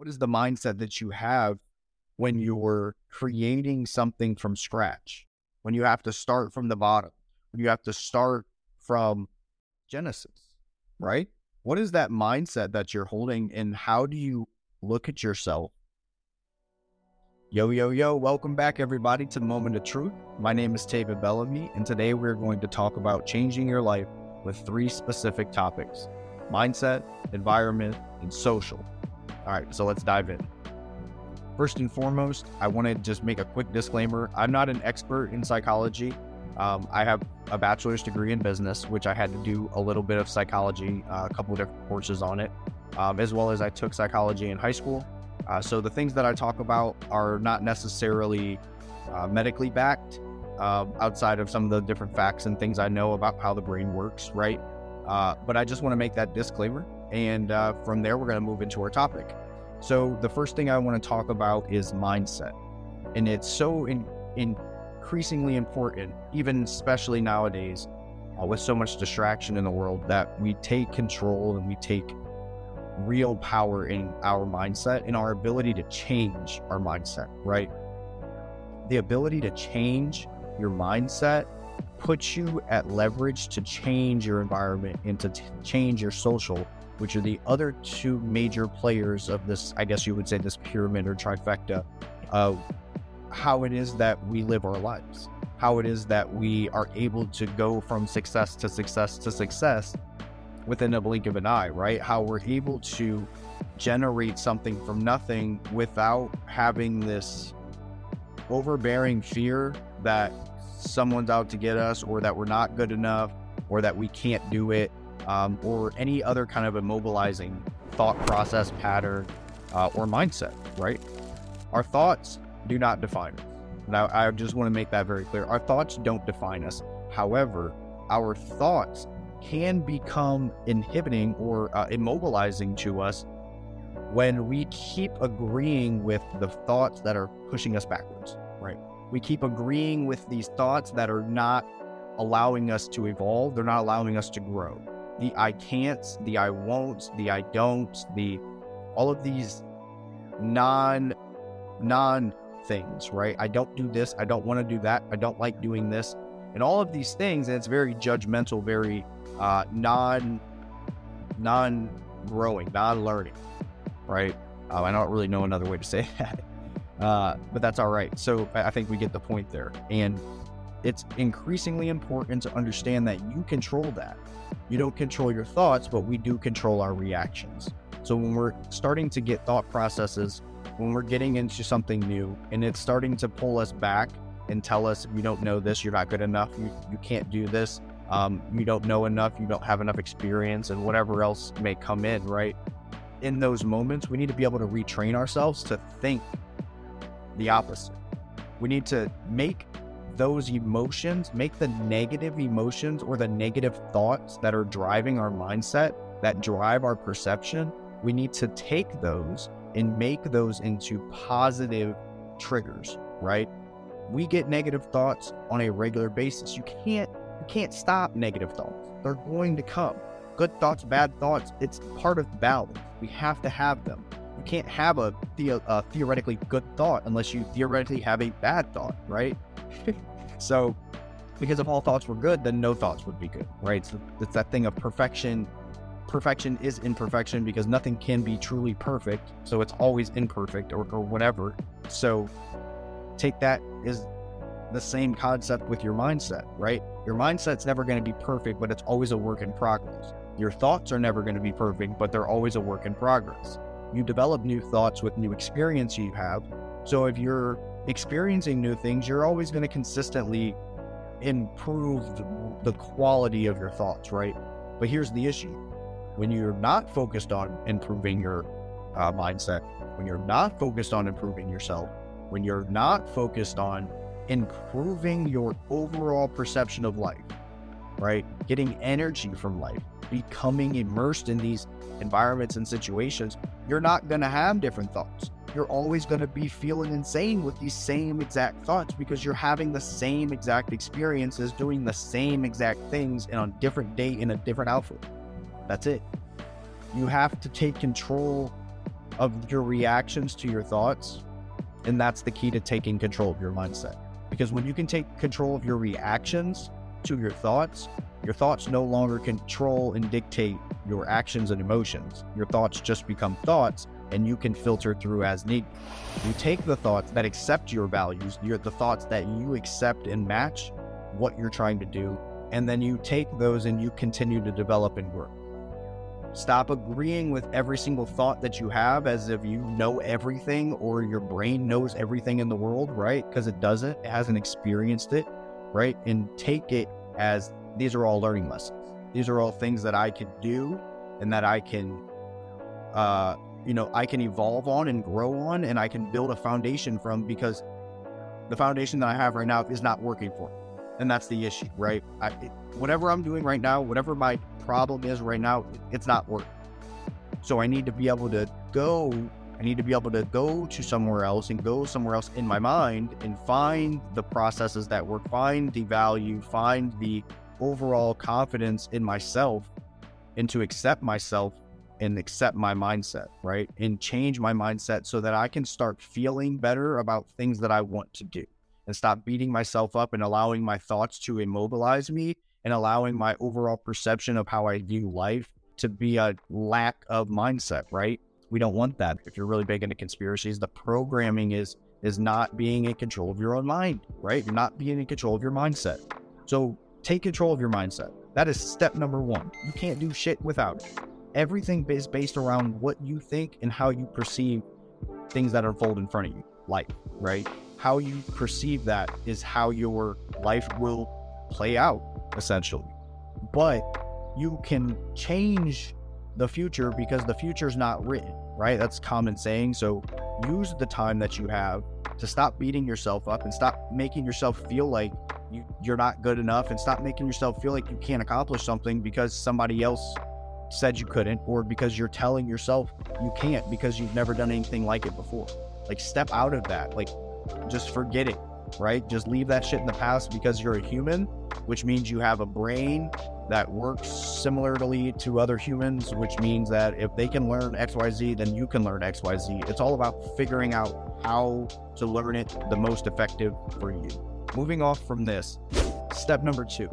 what is the mindset that you have when you're creating something from scratch? When you have to start from the bottom, when you have to start from Genesis, right? What is that mindset that you're holding and how do you look at yourself? Yo, yo, yo, welcome back everybody to the Moment of Truth. My name is David Bellamy, and today we're going to talk about changing your life with three specific topics mindset, environment, and social. All right, so let's dive in. First and foremost, I want to just make a quick disclaimer. I'm not an expert in psychology. Um, I have a bachelor's degree in business, which I had to do a little bit of psychology, uh, a couple of different courses on it, um, as well as I took psychology in high school. Uh, so the things that I talk about are not necessarily uh, medically backed, um, outside of some of the different facts and things I know about how the brain works, right? Uh, but I just want to make that disclaimer. And uh, from there, we're going to move into our topic. So, the first thing I want to talk about is mindset. And it's so in, increasingly important, even especially nowadays, uh, with so much distraction in the world, that we take control and we take real power in our mindset and our ability to change our mindset, right? The ability to change your mindset puts you at leverage to change your environment and to t- change your social, which are the other two major players of this, I guess you would say, this pyramid or trifecta of how it is that we live our lives, how it is that we are able to go from success to success to success within a blink of an eye, right? How we're able to generate something from nothing without having this overbearing fear that someone's out to get us or that we're not good enough or that we can't do it um, or any other kind of immobilizing thought process pattern uh, or mindset, right? Our thoughts do not define us. Now, I just want to make that very clear. Our thoughts don't define us. However, our thoughts can become inhibiting or uh, immobilizing to us when we keep agreeing with the thoughts that are pushing us backwards, right? we keep agreeing with these thoughts that are not allowing us to evolve. They're not allowing us to grow. The I can't, the I won't, the I don't, the all of these non non things, right? I don't do this, I don't want to do that, I don't like doing this. And all of these things, and it's very judgmental, very uh, non non growing, non learning, right? Uh, I don't really know another way to say that. Uh, but that's all right. So I think we get the point there. And it's increasingly important to understand that you control that. You don't control your thoughts, but we do control our reactions. So when we're starting to get thought processes, when we're getting into something new and it's starting to pull us back and tell us, you don't know this, you're not good enough, you, you can't do this, um, you don't know enough, you don't have enough experience, and whatever else may come in, right? In those moments, we need to be able to retrain ourselves to think the opposite. We need to make those emotions, make the negative emotions or the negative thoughts that are driving our mindset, that drive our perception, we need to take those and make those into positive triggers, right? We get negative thoughts on a regular basis. You can't you can't stop negative thoughts. They're going to come. Good thoughts, bad thoughts, it's part of the balance. We have to have them you can't have a, the- a theoretically good thought unless you theoretically have a bad thought, right? so, because if all thoughts were good, then no thoughts would be good, right? So it's that thing of perfection. Perfection is imperfection because nothing can be truly perfect. So it's always imperfect or, or whatever. So take that as the same concept with your mindset, right? Your mindset's never going to be perfect, but it's always a work in progress. Your thoughts are never going to be perfect, but they're always a work in progress you develop new thoughts with new experience you have. So if you're experiencing new things, you're always going to consistently improve the, quality of your thoughts, right? But here's the issue when you're not focused on improving your uh, mindset, when you're not focused on improving yourself, when you're not focused on improving your overall perception of life, right? Getting energy from life, becoming immersed in these environments and situations, you're not going to have different thoughts. You're always going to be feeling insane with these same exact thoughts because you're having the same exact experiences, doing the same exact things and on a different day in a different outfit. That's it. You have to take control of your reactions to your thoughts. And that's the key to taking control of your mindset. Because when you can take control of your reactions to your thoughts, your thoughts no longer control and dictate your actions and emotions. Your thoughts just become thoughts and you can filter through as needed. You take the thoughts that accept your values, you're the thoughts that you accept and match what you're trying to do, and then you take those and you continue to develop and grow. Stop agreeing with every single thought that you have as if you know everything or your brain knows everything in the world, right? Because it doesn't, it hasn't experienced it, right? And take it as these are all learning lessons. These are all things that I can do and that I can, uh, you know, I can evolve on and grow on and I can build a foundation from because the foundation that I have right now is not working for me. And that's the issue, right? I, it, whatever I'm doing right now, whatever my problem is right now, it, it's not working. So I need to be able to go I need to be able to go to somewhere else and go somewhere else in my mind and find the processes that work, find the value, find the overall confidence in myself and to accept myself and accept my mindset, right? And change my mindset so that I can start feeling better about things that I want to do and stop beating myself up and allowing my thoughts to immobilize me and allowing my overall perception of how I view life to be a lack of mindset, right? We don't want that. If you're really big into conspiracies, the programming is is not being in control of your own mind, right? You're not being in control of your mindset. So take control of your mindset. That is step number one. You can't do shit without it. Everything is based around what you think and how you perceive things that unfold in front of you, life, right? How you perceive that is how your life will play out, essentially. But you can change the future because the future is not written, right? That's common saying. So use the time that you have to stop beating yourself up and stop making yourself feel like you, you're not good enough and stop making yourself feel like you can't accomplish something because somebody else said you couldn't or because you're telling yourself you can't because you've never done anything like it before. Like step out of that. Like just forget it, right? Just leave that shit in the past because you're a human, which means you have a brain that works similarly to other humans, which means that if they can learn XYZ, then you can learn XYZ. It's all about figuring out how to learn it the most effective for you. Moving off from this, step number two,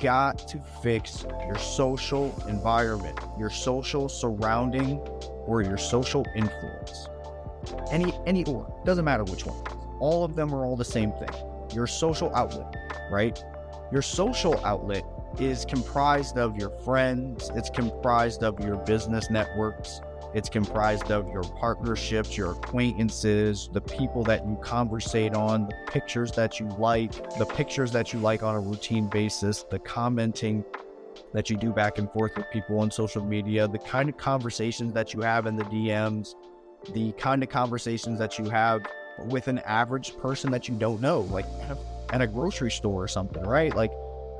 got to fix your social environment, your social surrounding, or your social influence. Any any or doesn't matter which one. All of them are all the same thing. Your social outlet, right? Your social outlet is comprised of your friends, it's comprised of your business networks, it's comprised of your partnerships, your acquaintances, the people that you conversate on, the pictures that you like, the pictures that you like on a routine basis, the commenting that you do back and forth with people on social media, the kind of conversations that you have in the DMs, the kind of conversations that you have with an average person that you don't know, like at a grocery store or something, right? Like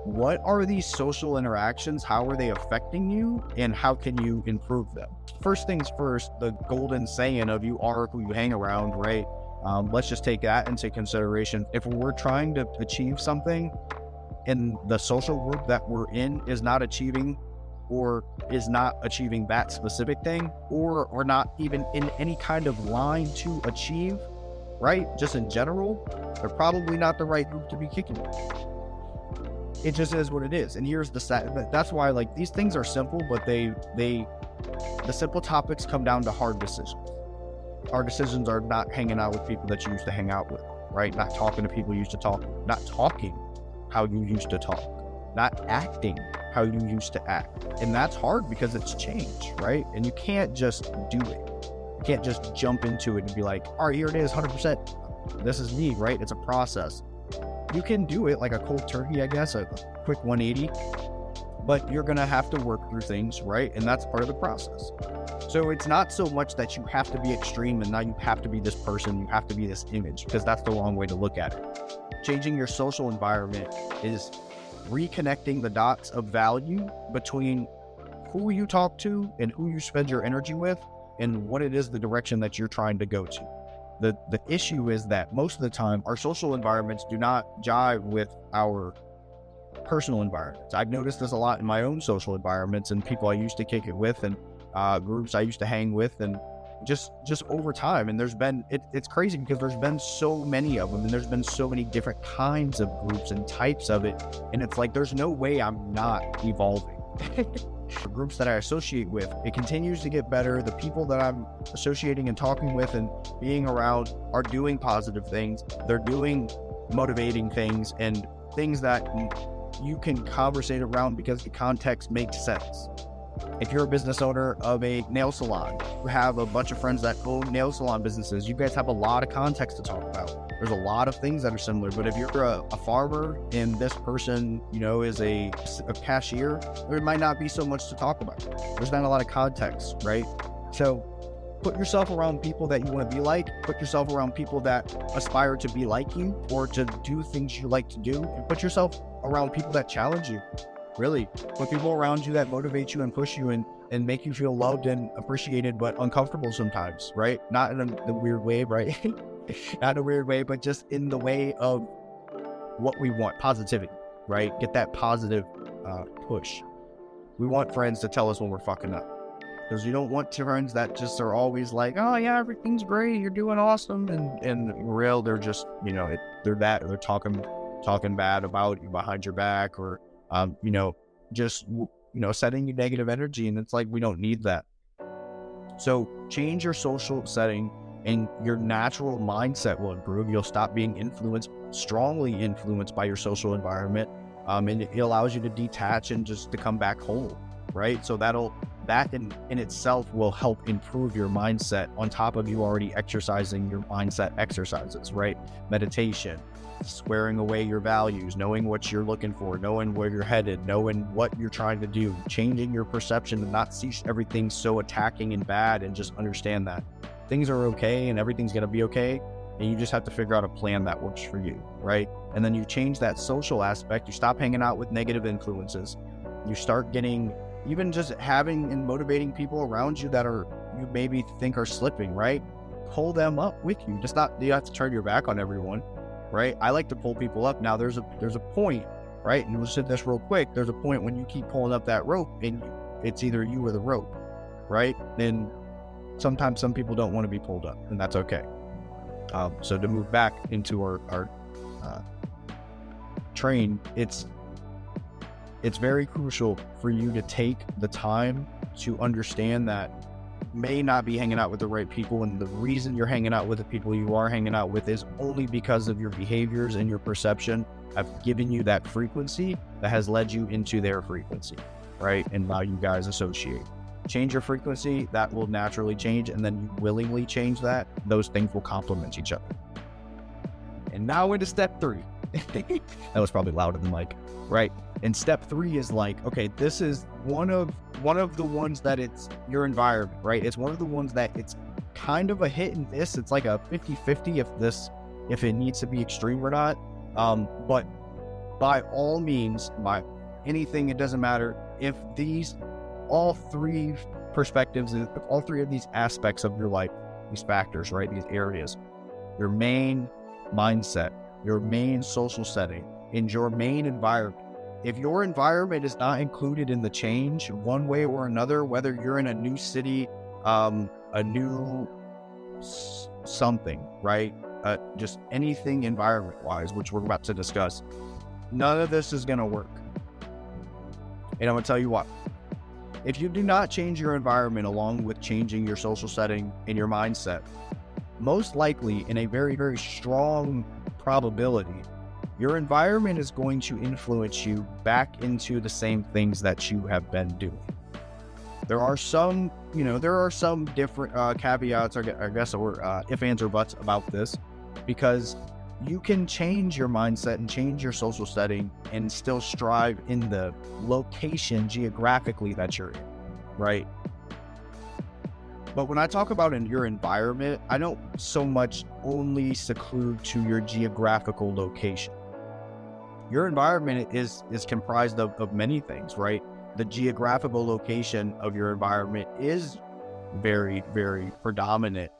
what are these social interactions? How are they affecting you? And how can you improve them? First things first, the golden saying of you are who you hang around, right? Um, let's just take that into consideration. If we're trying to achieve something and the social group that we're in is not achieving or is not achieving that specific thing or are not even in any kind of line to achieve, right? Just in general, they're probably not the right group to be kicking with it just is what it is. And here's the set. That's why like these things are simple, but they they the simple topics come down to hard decisions. Our decisions are not hanging out with people that you used to hang out with, right? Not talking to people you used to talk, not talking how you used to talk, not acting how you used to act. And that's hard because it's change, right? And you can't just do it. You can't just jump into it and be like, all right, here it is, 100%. This is me, right? It's a process you can do it like a cold turkey, I guess, a quick 180, but you're going to have to work through things, right? And that's part of the process. So it's not so much that you have to be extreme and now you have to be this person, you have to be this image, because that's the wrong way to look at it. Changing your social environment is reconnecting the dots of value between who you talk to and who you spend your energy with and what it is the direction that you're trying to go to. The, the issue is that most of the time our social environments do not jive with our personal environments. I've noticed this a lot in my own social environments and people I used to kick it with and uh, groups I used to hang with. And just just over time and there's been it, it's crazy because there's been so many of them and there's been so many different kinds of groups and types of it and it's like there's no way i'm not evolving groups that i associate with it continues to get better. The people that i'm associating and talking with and being around are doing positive things. They're doing motivating things and things that you can conversate around because the context makes sense if you're a business owner of a nail salon, you have a bunch of friends that own nail salon businesses, you guys have a lot of context to talk about. There's a lot of things that are similar, but if you're a, a farmer and this person, you know, is a, a cashier, there might not be so much to talk about. There's not a lot of context, right? So put yourself around people that you want to be like, put yourself around people that aspire to be like you or to do things you like to do, and put yourself around people that challenge you really put people around you that motivate you and push you and and make you feel loved and appreciated but uncomfortable sometimes right? Not in a, a weird way right? Not in a weird way but just in the way of what we want positivity right? Get that positive uh, push. We want friends to tell us when we're fucking up. Because you don't want friends that just are always like oh yeah everything's great you're doing awesome and and real they're just you know it, they're that they're talking talking bad about you behind your back or um, you know, just you know, setting you negative energy, and it's like we don't need that. So change your social setting, and your natural mindset will improve. You'll stop being influenced, strongly influenced by your social environment, um, and it allows you to detach and just to come back whole, right? So that'll that in, in itself will help improve your mindset on top of you already exercising your mindset exercises, right? Meditation, squaring away your values, knowing what you're looking for, knowing where you're headed, knowing what you're trying to do, changing your perception and not see everything so attacking and bad and just understand that things are okay and everything's going to be okay. And you just have to figure out a plan that works for you, right? And then you change that social aspect. You stop hanging out with negative influences. You start getting even just having and motivating people around you that are you maybe think are slipping, right? Pull them up with you. Just not you have to turn your back on everyone right? I like to pull people up. Now there's a there's a point, right? And we'll say this real quick. There's a point when you keep pulling up that rope and it's either you or the rope, right? Then sometimes some people don't want to be pulled up, and that's okay. Um, so to move back into our our uh, train, it's it's very crucial for you to take the time to understand that may not be hanging out with the right people. And the reason you're hanging out with the people you are hanging out with is only because of your behaviors and your perception i've given you that frequency that has led you into their frequency, right? And now you guys associate. Change your frequency, that will naturally change. And then you willingly change that, those things will complement each other. And now into step three. that was probably louder than Mike, right? And step three is like, okay, this is one of one of the ones that it's your environment, right? It's one of the ones that it's kind of a hit and miss. It's like a 50-50 if this if it needs to be extreme or not. Um, but by all means, by anything, it doesn't matter. If these all three perspectives, all three of these aspects of your life, these factors, right? These areas, your main mindset, your main social setting, and your main environment. If your environment is not included in the change one way or another, whether you're in a new city, um, a new s- something, right? Uh, just anything environment wise, which we're about to discuss, none of this is going to work. And I'm going to tell you what. If you do not change your environment along with changing your social setting and your mindset, most likely in a very, very strong probability, your environment is going to influence you back into the same things that you have been doing. There are some, you know, there are some different uh, caveats, or I guess, or uh, if, ands, or buts about this, because you can change your mindset and change your social setting and still strive in the location geographically that you're in, right? But when I talk about in your environment, I don't so much only seclude to your geographical location. Your environment is is comprised of, of many things, right? The geographical location of your environment is very, very predominant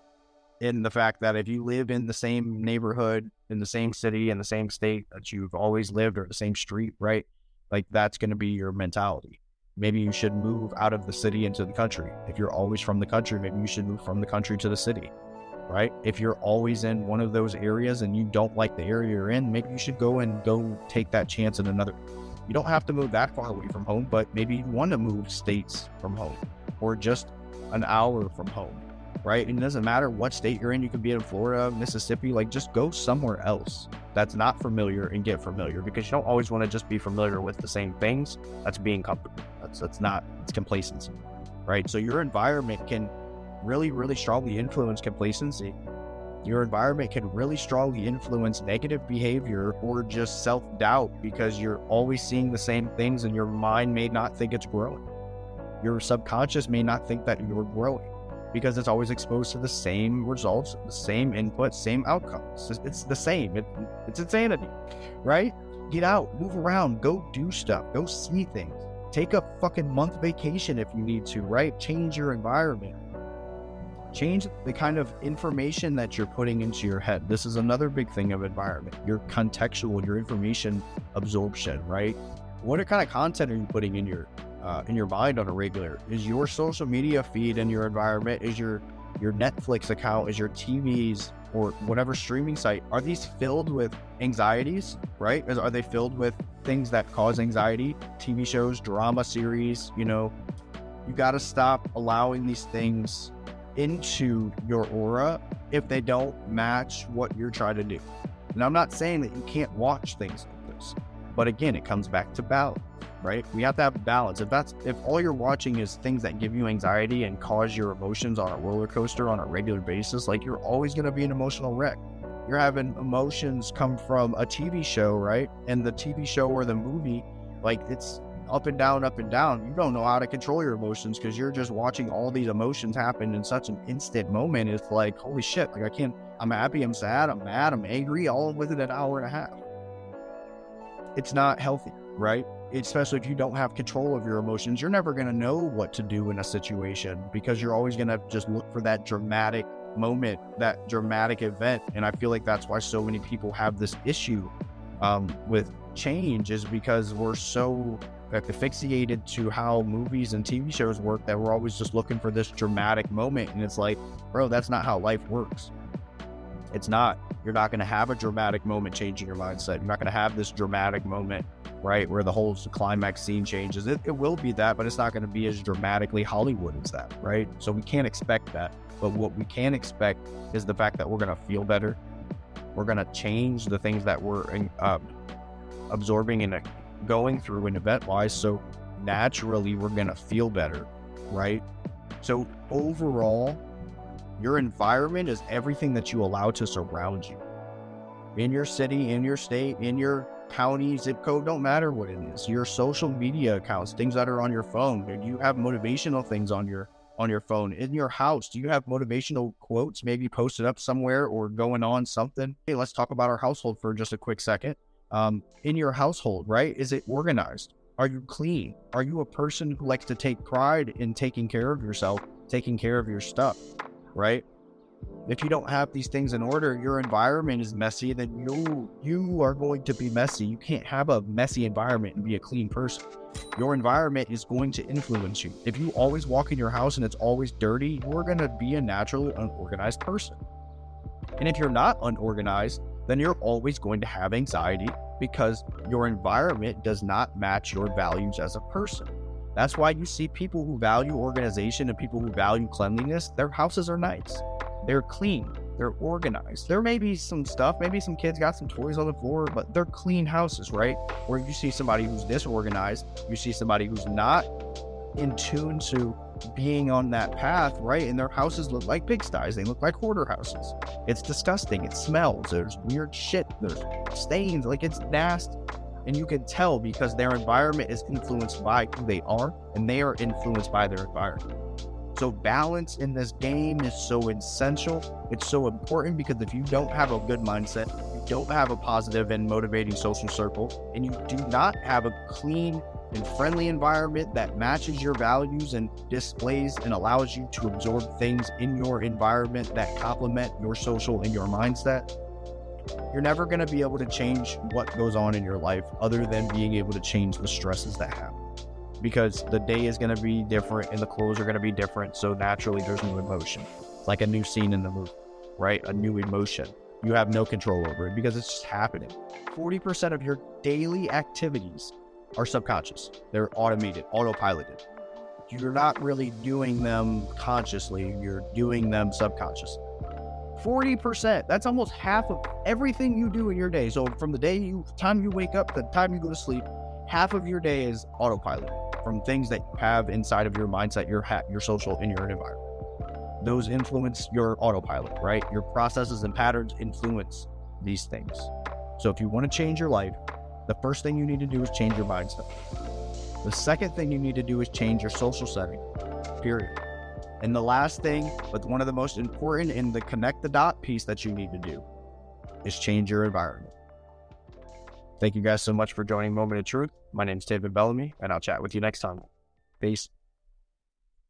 in the fact that if you live in the same neighborhood, in the same city, in the same state that you've always lived or the same street, right? Like that's going to be your mentality. maybe you should move out of the city into the country. If you're always from the country, maybe you should move from the country to the city, right? If you're always in one of those areas and you don't like the area you're in, maybe you should go and go take that chance in another. You don't have to move that far away from home, but maybe you want to move states from home or just an hour from home, right? And it doesn't matter what state you're in. You could be in Florida, Mississippi, like just go somewhere else that's not familiar and get familiar because you don't always want to just be familiar with the same things. That's being comfortable. That's that's not it's complacency, right? So your environment can really, really strongly influence complacency. Your environment can really strongly influence negative behavior or just self doubt because you're always seeing the same things and your mind may not think it's growing. Your subconscious may not think that you're growing because it's always exposed to the same results, the same input, same outcomes. It's, the same. It, it's insanity, right? Get out, move around, go do stuff, go see things. Take a fucking month vacation if you need to, right? Change your environment. Change the kind of information that you're putting into your head. This is another big thing of environment. Your contextual, your information absorption, right? What kind of content are you putting in your uh, in your mind on a regular? Is your social media feed in your environment? Is your your Netflix account? Is your TVs or whatever streaming site? Are these filled with anxieties? Right? Are they filled with things that cause anxiety? TV shows, drama series. You know, you got to stop allowing these things into your aura if they don't match what you're trying to do. And I'm not saying that you can't watch things like this, but again, it comes back to balance right? We have to have balance. If that's if all you're watching is things that give you anxiety and cause your emotions on a roller coaster on a regular basis, like you're always going to be an emotional wreck. You're having emotions come from a TV show, right? And the TV show or the movie, like it's up and down, up and down. You don't know how to control your emotions because you're just watching all these emotions happen in such an instant moment. It's like, holy shit, like I can't, I'm happy, I'm sad, I'm mad, I'm angry, all within an hour and a half. It's not healthy, right? especially if you don't have control of your emotions, you're never going to know what to do in a situation because you're always going to just look for that dramatic moment, that dramatic event. And I feel like that's why so many people have this issue um, with change, is because we're so asphyxiated to how movies and TV shows work that we're always just looking for this dramatic moment. And it's like, bro, that's not how life works. It's not. You're not going to have a dramatic moment changing your mindset. You're not going to have this dramatic moment right? Where the whole climax scene changes. It, it will be that, but it's not going to be as dramatically Hollywood as that, right? So we can't expect that. But what we can expect is the fact that we're going to feel better. We're going to change the things that we're uh, absorbing and going through an event wise. So naturally, we're going to feel better, right? So overall, your environment is everything that you allow to surround you in your city, in your state, in your county, zip code, don't matter what it is. Your social media accounts, things that are on your phone. Do you have motivational things on your on your phone? In your house, do you have motivational quotes maybe posted up somewhere or going on something? Hey, let's talk about our household for just a quick second. Um, in your household, right? Is it organized? Are you clean? Are you a person who likes to take pride in taking care of yourself, taking care of your stuff, right? If you don't have these things in order, your environment is messy, then you you are going to be messy. You can't have a messy environment and be a clean person. Your environment is going to influence you. If you always walk in your house and it's always dirty, you're going to be a naturally unorganized person. And if you're not unorganized, then you're always going to have anxiety because your environment does not match your values as a person. That's why you see people who value organization and people who value cleanliness, their houses are nice. They're clean. They're organized. There may be some stuff, maybe some kids got some toys on the floor, but they're clean houses, right? Where you see somebody who's disorganized, you see somebody who's not in tune to being on that path, right? And their houses look like pigsties. They look like hoarder houses. It's disgusting. It smells. There's weird shit. There's stains. Like it's nasty. And you can tell because their environment is influenced by who they are and they are influenced by their environment. So balance in this game is so essential. It's so important because if you don't have a good mindset, you don't have a positive and motivating social circle, and you do not have a clean and friendly environment that matches your values and displays and allows you to absorb things in your environment that complement your social and your mindset, you're never going to be able to change what goes on in your life other than being able to change the stresses that happen. because the day is going to be different and the clothes are going to be different. So naturally, there's new emotion. It's like a new scene in the movie, right? A new emotion. You have no control over it because it's just happening. 40% of your daily activities are subconscious, they're automated, autopiloted. You're not really doing them consciously, you're doing them subconsciously. 40%. That's almost half of everything you do in your day. So from the day you time you wake up to the time you go to sleep, half of your day is autopilot from things that you have inside of your mindset, your hat, your social, and your environment. Those influence your autopilot, right? Your processes and patterns influence these things. So if you want to change your life, the first thing you need to do is change your mindset. The second thing you need to do is change your social setting. Period. And the last thing, but one of the most important in the connect the dot piece that you need to do is change your environment. Thank you guys so much for joining Moment of Truth. My name is David Bellamy, and I'll chat with you next time. Peace.